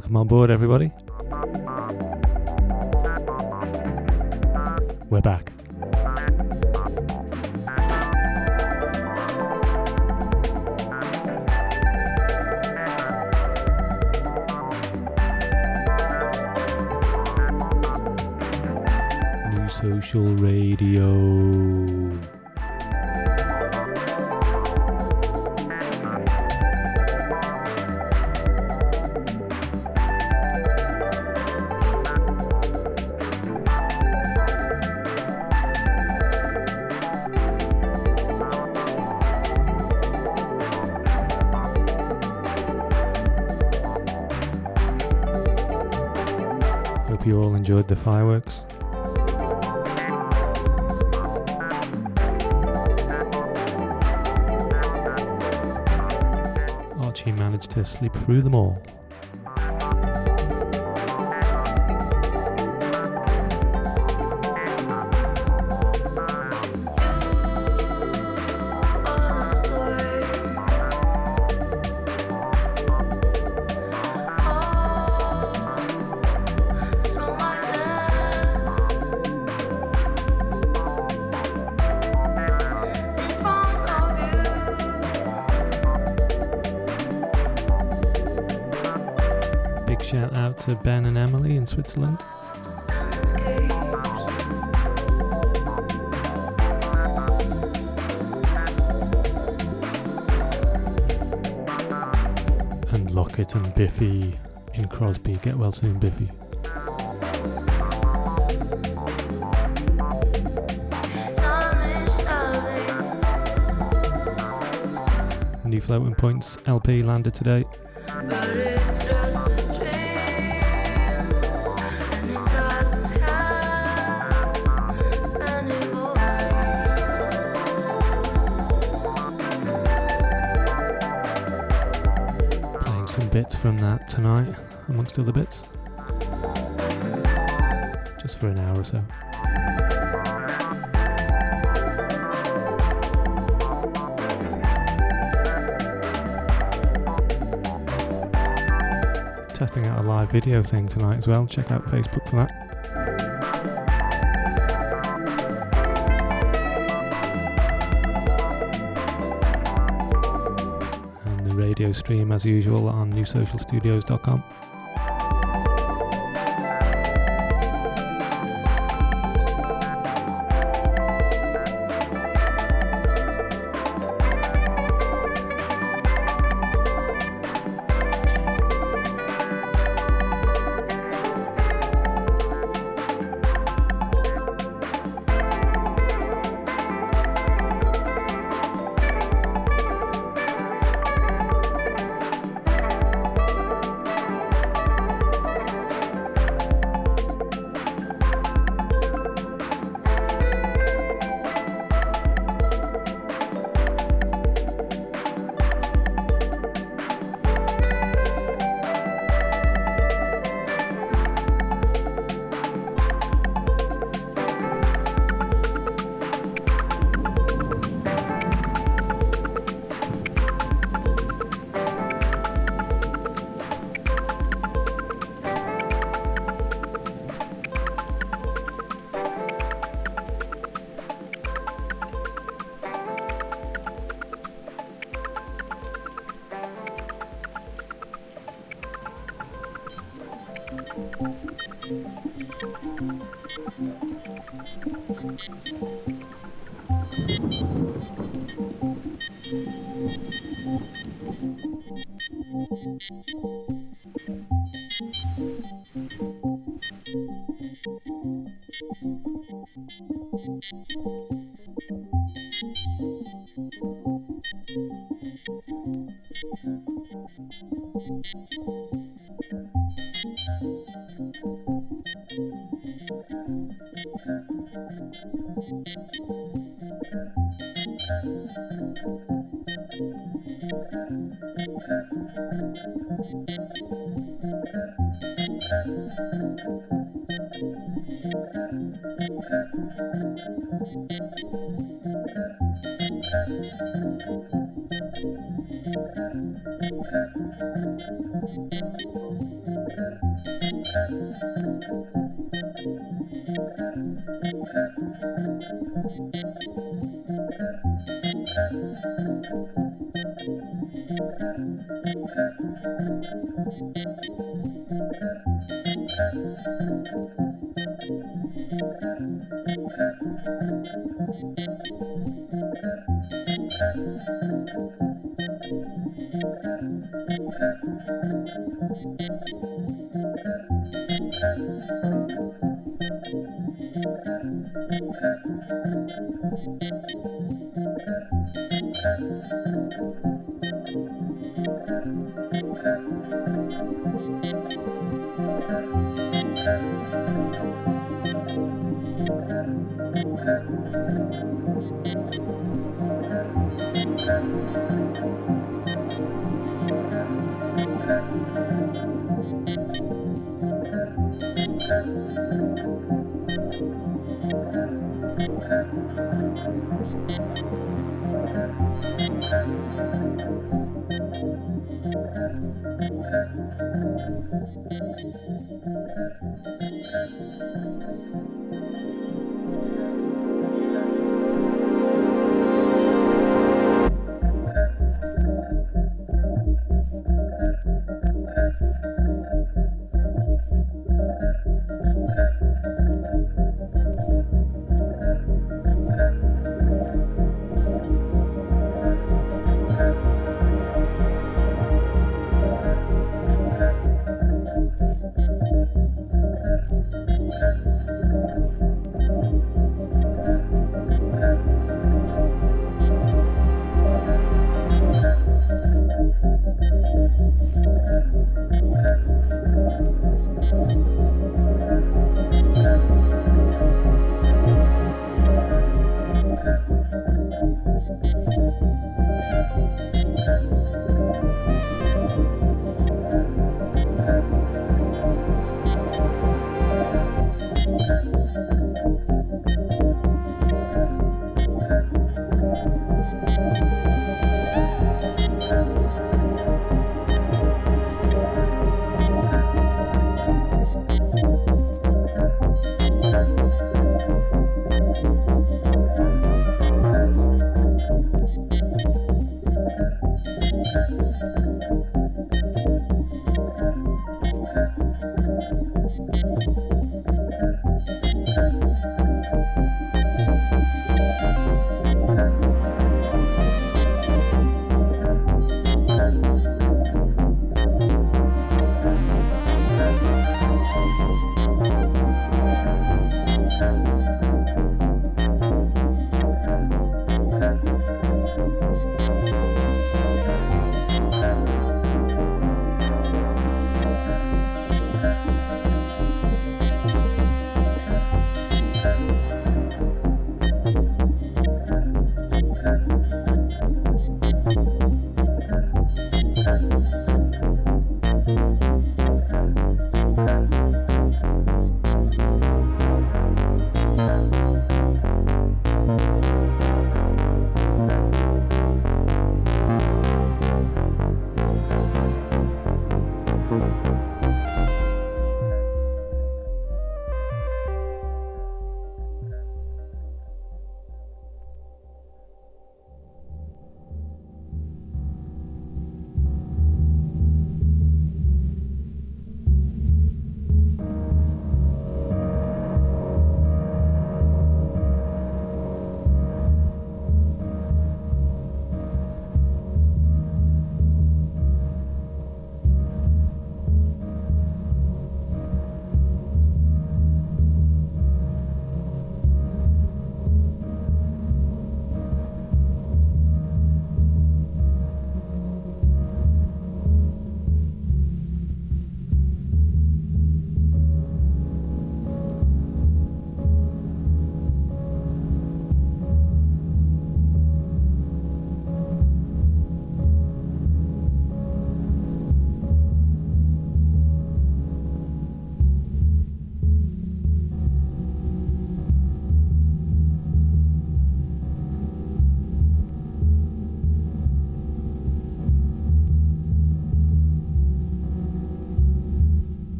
Welcome on board, everybody. We're back. New Social Radio. Enjoyed the fireworks. Archie managed to sleep through them all. To Ben and Emily in Switzerland. And Lockett and Biffy in Crosby. Get well soon, Biffy. New Floating Points LP landed today. From that tonight, amongst other bits. Just for an hour or so. Testing out a live video thing tonight as well. Check out Facebook for that. Radio stream as usual on newsocialstudios.com.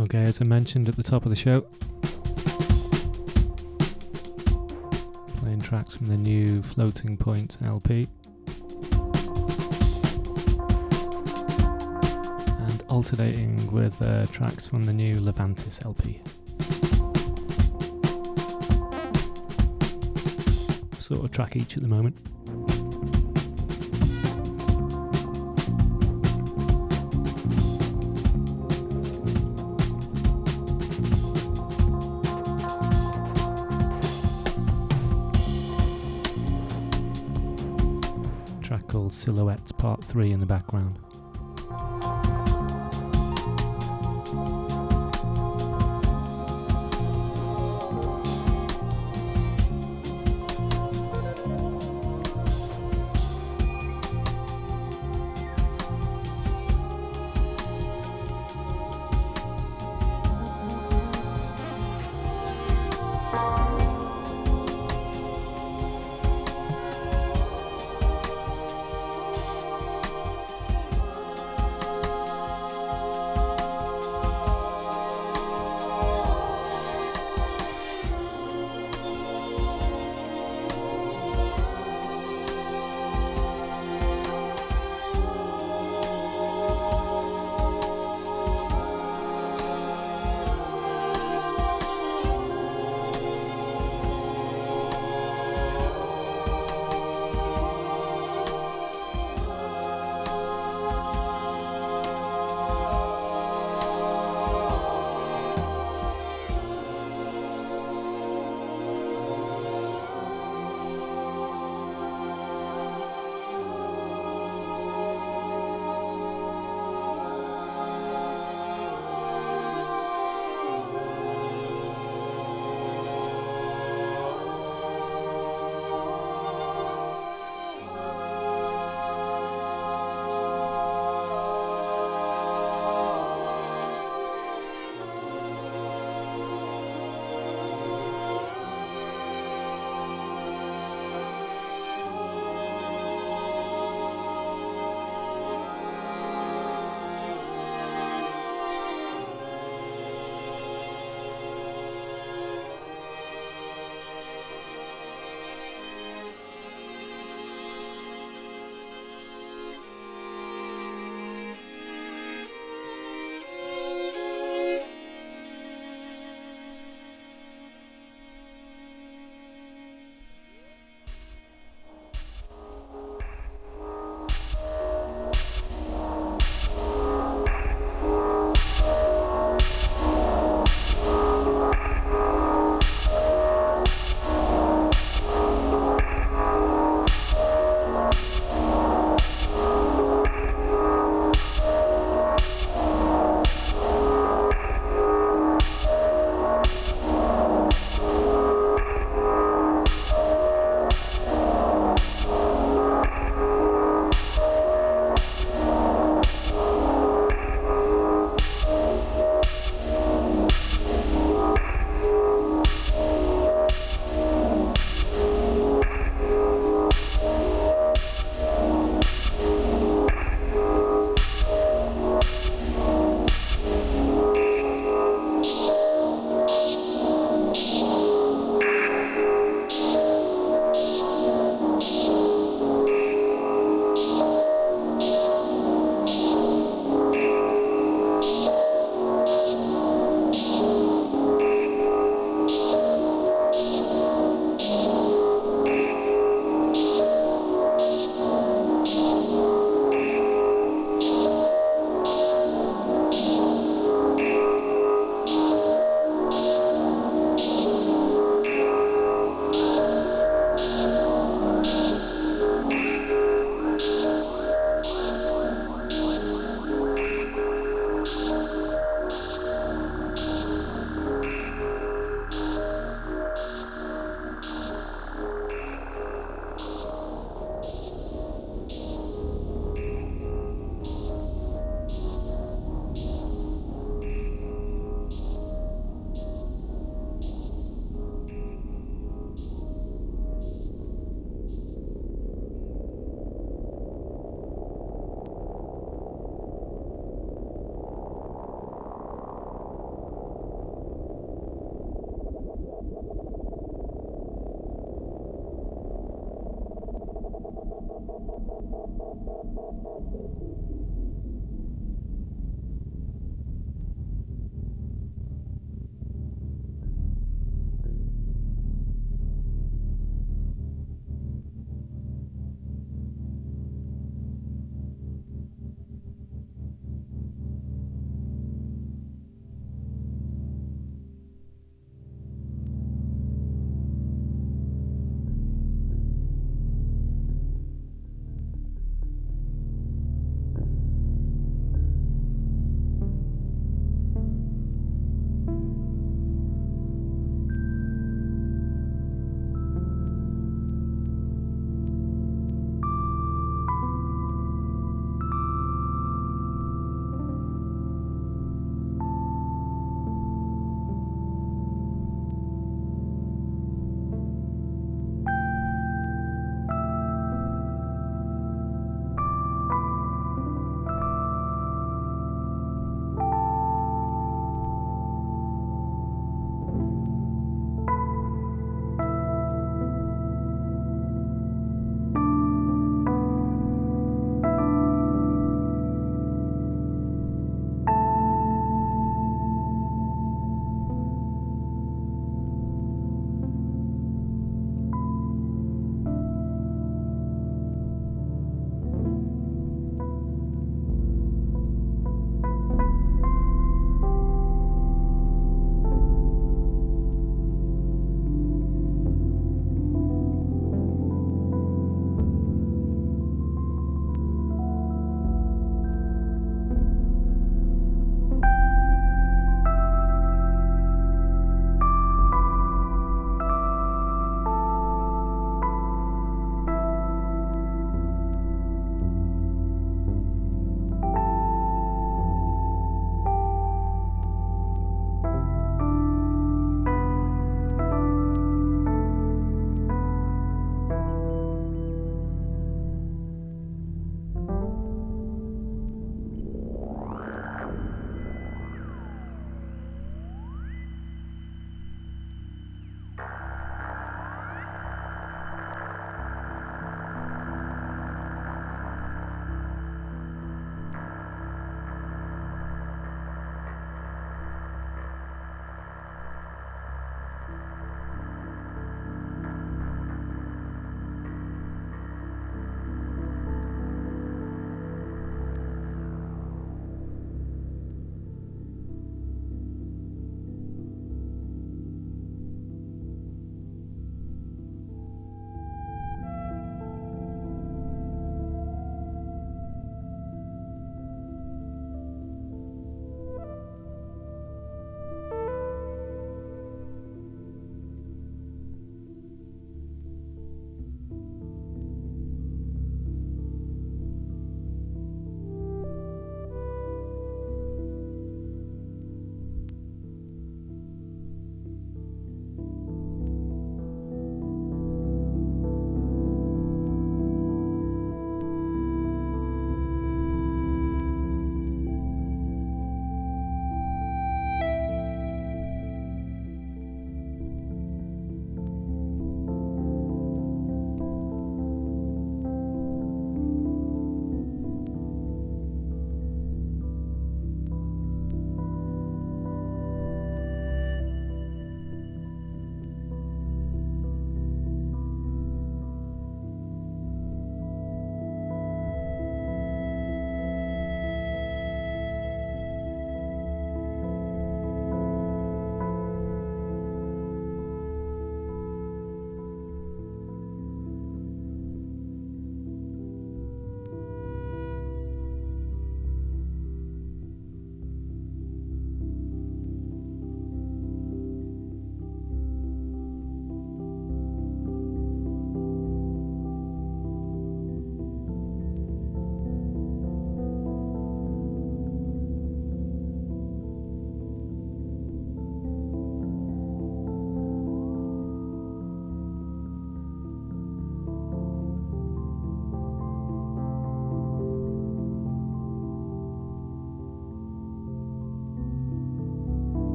Okay, as I mentioned at the top of the show, playing tracks from the new Floating Point LP. And alternating with uh, tracks from the new Levantis LP. Sort of track each at the moment. Part 3 in the background.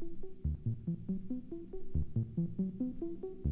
thank you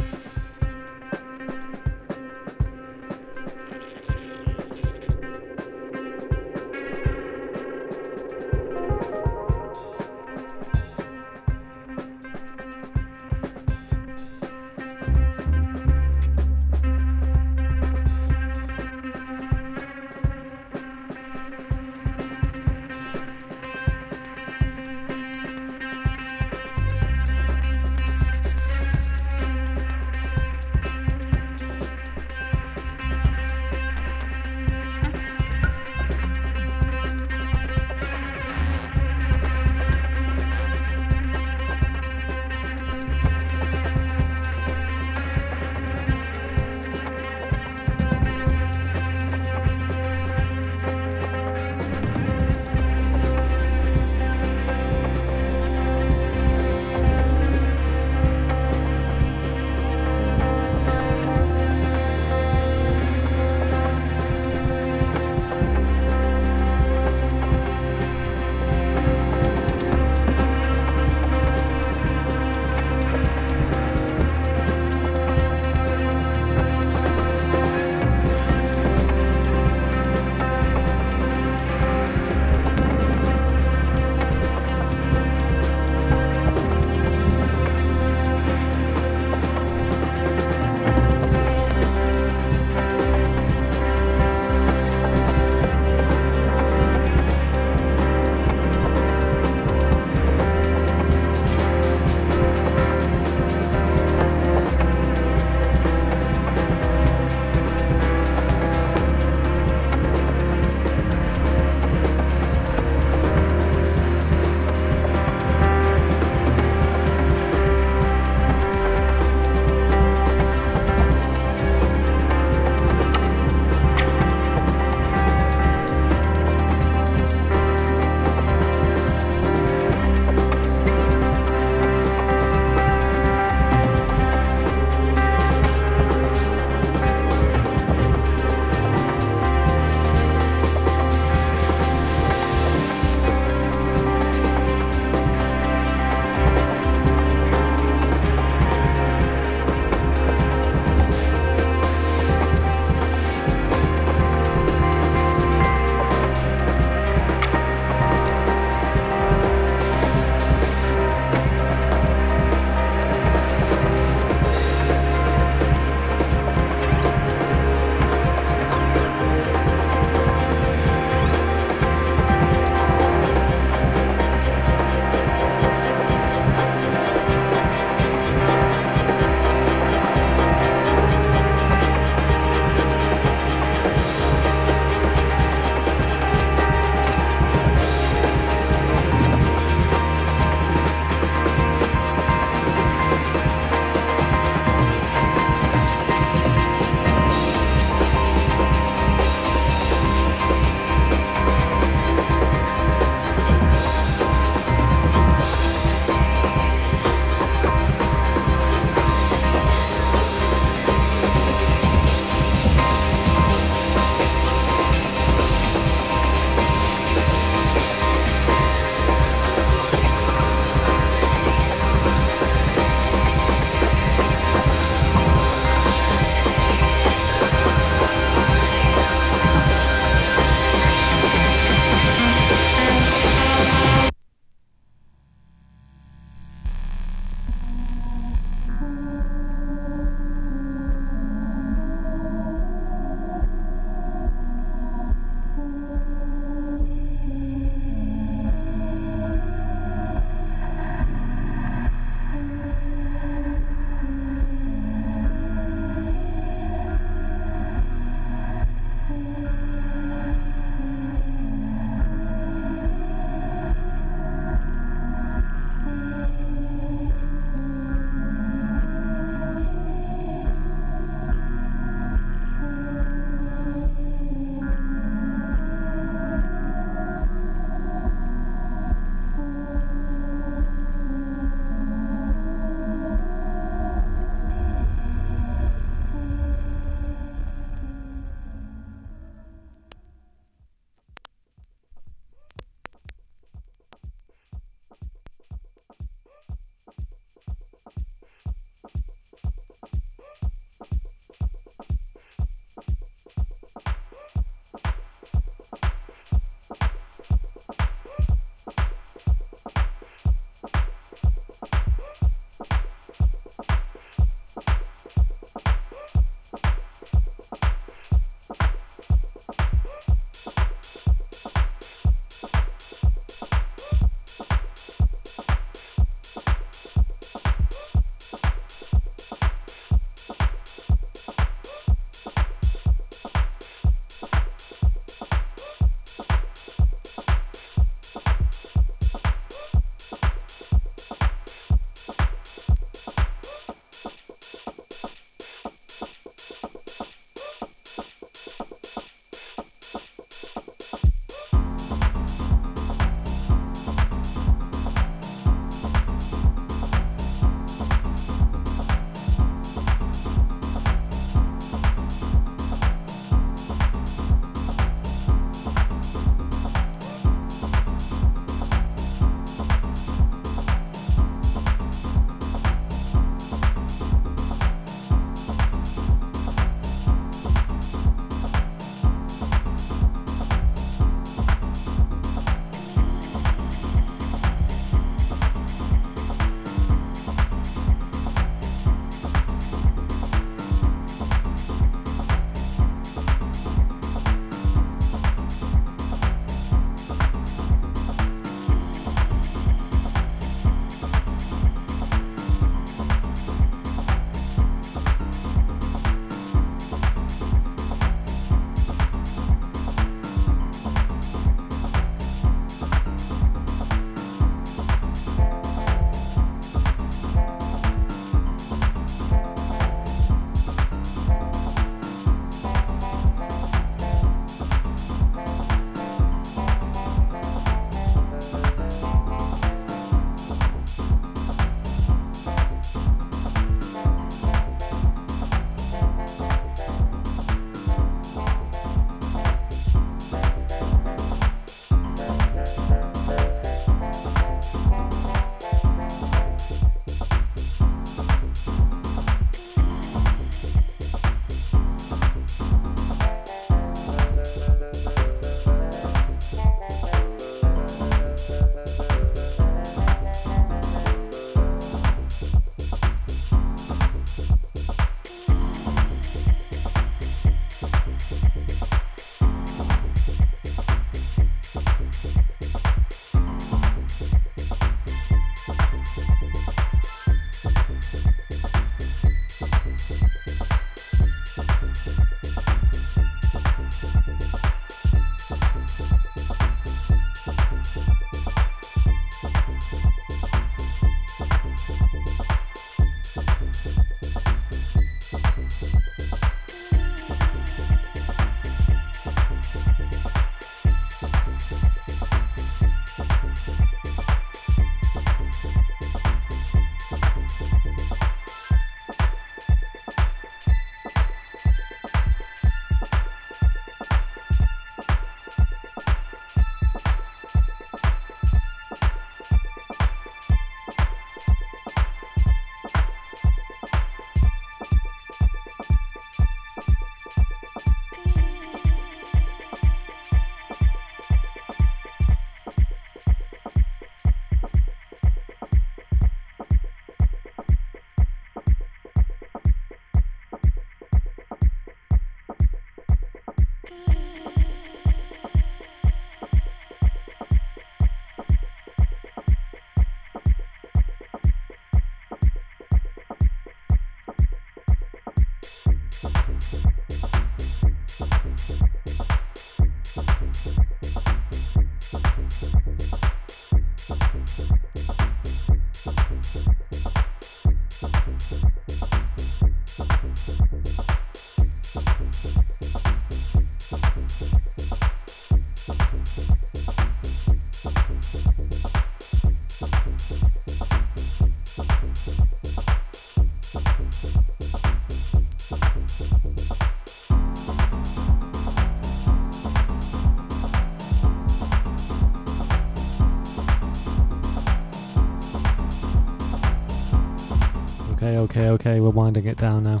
Okay, okay, okay, we're winding it down now.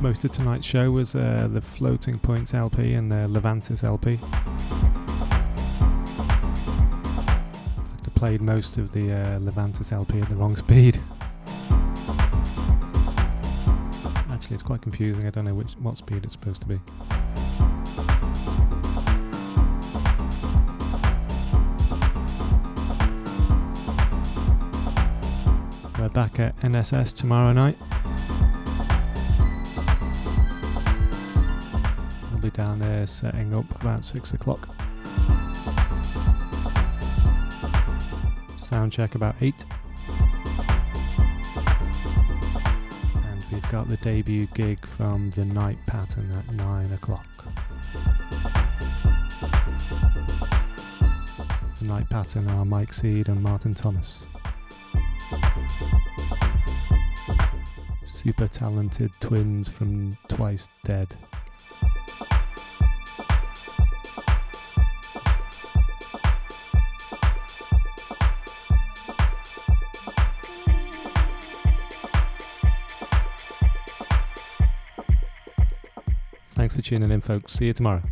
Most of tonight's show was uh, the Floating Points LP and the Levantis LP. I played most of the uh, Levantis LP at the wrong speed. Actually, it's quite confusing. I don't know which what speed it's supposed to be. Back at NSS tomorrow night. I'll be down there setting up about six o'clock. Sound check about eight. And we've got the debut gig from the night pattern at nine o'clock. The night pattern are Mike Seed and Martin Thomas. Super talented twins from Twice Dead. Thanks for tuning in, folks. See you tomorrow.